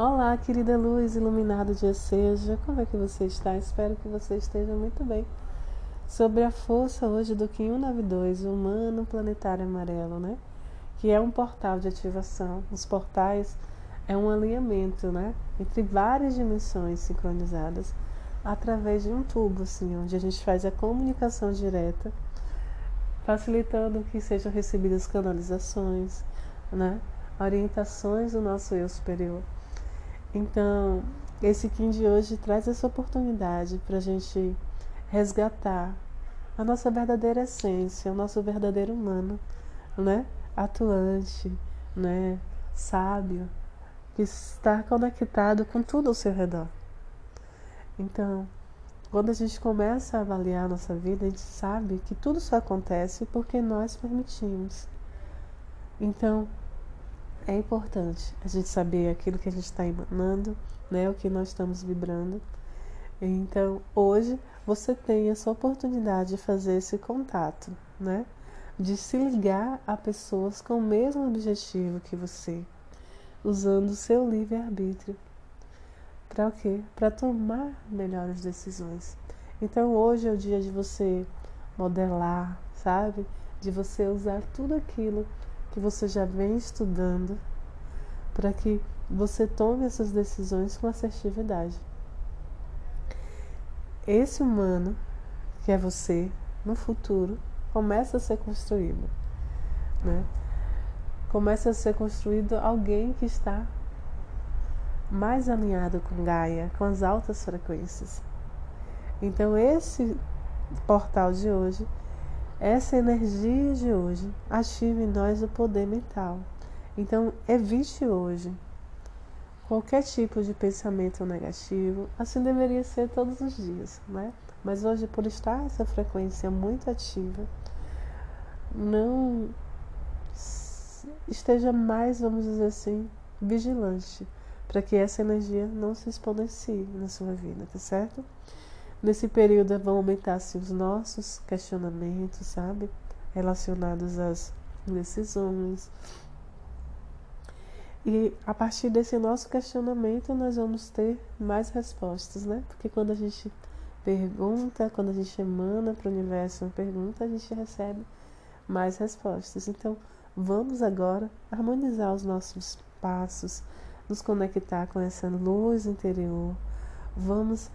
Olá, querida luz, iluminado dia seja. Como é que você está? Espero que você esteja muito bem. Sobre a força hoje do Kim 192, o humano planetário amarelo, né? Que é um portal de ativação. Os portais é um alinhamento, né? Entre várias dimensões sincronizadas através de um tubo, assim, onde a gente faz a comunicação direta, facilitando que sejam recebidas canalizações, né? Orientações do nosso eu superior. Então, esse Kim de hoje traz essa oportunidade para a gente resgatar a nossa verdadeira essência, o nosso verdadeiro humano, né? Atuante, né? Sábio, que está conectado com tudo ao seu redor. Então, quando a gente começa a avaliar a nossa vida, a gente sabe que tudo só acontece porque nós permitimos. Então, é importante a gente saber aquilo que a gente está emanando, né, o que nós estamos vibrando. Então, hoje você tem essa oportunidade de fazer esse contato, né? De se ligar a pessoas com o mesmo objetivo que você, usando o seu livre-arbítrio. Para o quê? Para tomar melhores decisões. Então, hoje é o dia de você modelar, sabe? De você usar tudo aquilo que você já vem estudando para que você tome essas decisões com assertividade. Esse humano, que é você, no futuro, começa a ser construído. Né? Começa a ser construído alguém que está mais alinhado com Gaia, com as altas frequências. Então, esse portal de hoje essa energia de hoje ativa em nós o poder mental. Então, evite hoje qualquer tipo de pensamento negativo. Assim deveria ser todos os dias, né? Mas hoje, por estar essa frequência muito ativa, não esteja mais, vamos dizer assim, vigilante para que essa energia não se exponencie na sua vida, tá certo? Nesse período vão aumentar-se os nossos questionamentos, sabe? Relacionados às decisões. E a partir desse nosso questionamento, nós vamos ter mais respostas, né? Porque quando a gente pergunta, quando a gente emana para o universo uma pergunta, a gente recebe mais respostas. Então, vamos agora harmonizar os nossos passos, nos conectar com essa luz interior. Vamos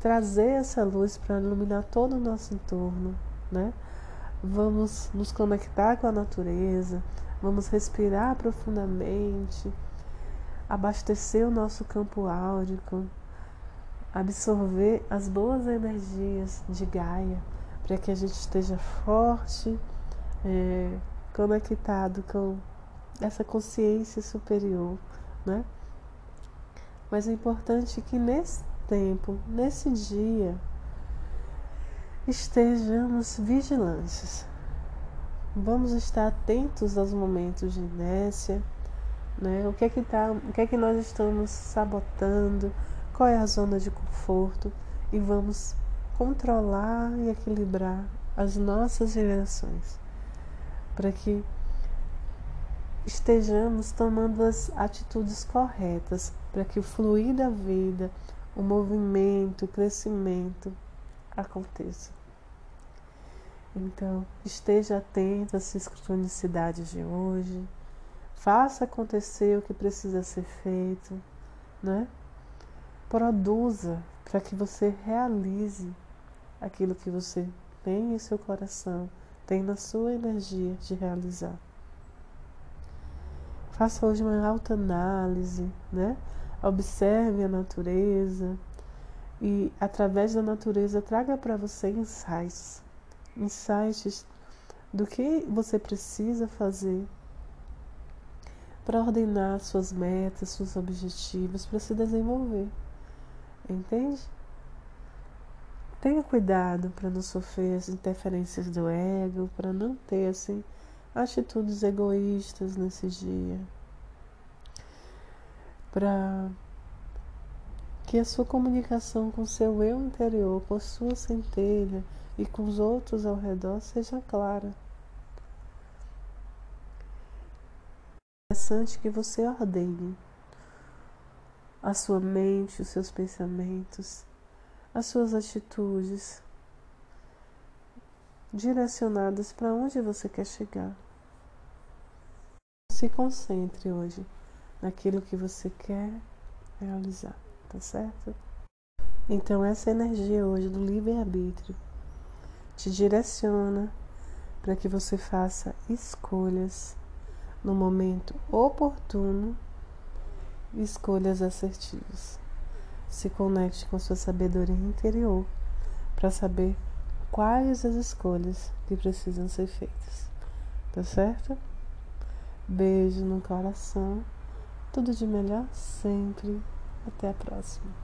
trazer essa luz para iluminar todo o nosso entorno, né? Vamos nos conectar com a natureza, vamos respirar profundamente, abastecer o nosso campo áurico, absorver as boas energias de Gaia, para que a gente esteja forte, é, conectado com essa consciência superior, né? Mas é importante que nesse tempo, nesse dia, estejamos vigilantes. Vamos estar atentos aos momentos de inércia, né? O que é que tá, o que é que nós estamos sabotando? Qual é a zona de conforto? E vamos controlar e equilibrar as nossas vibrações para que estejamos tomando as atitudes corretas para que o fluir da vida o movimento, o crescimento aconteça. Então, esteja atento às sincronicidades de hoje, faça acontecer o que precisa ser feito, né? Produza para que você realize aquilo que você tem em seu coração, tem na sua energia de realizar. Faça hoje uma alta análise, né? Observe a natureza e, através da natureza, traga para você insights insights do que você precisa fazer para ordenar suas metas, seus objetivos, para se desenvolver. Entende? Tenha cuidado para não sofrer as interferências do ego, para não ter assim atitudes egoístas nesse dia para que a sua comunicação com seu eu interior, com a sua centelha e com os outros ao redor seja clara. É interessante que você ordene a sua mente, os seus pensamentos, as suas atitudes direcionadas para onde você quer chegar. Se concentre hoje naquilo que você quer realizar, tá certo? Então, essa energia hoje do livre-arbítrio te direciona para que você faça escolhas no momento oportuno, escolhas assertivas. Se conecte com sua sabedoria interior para saber quais as escolhas que precisam ser feitas. Tá certo? Beijo no coração. Tudo de melhor sempre. Até a próxima.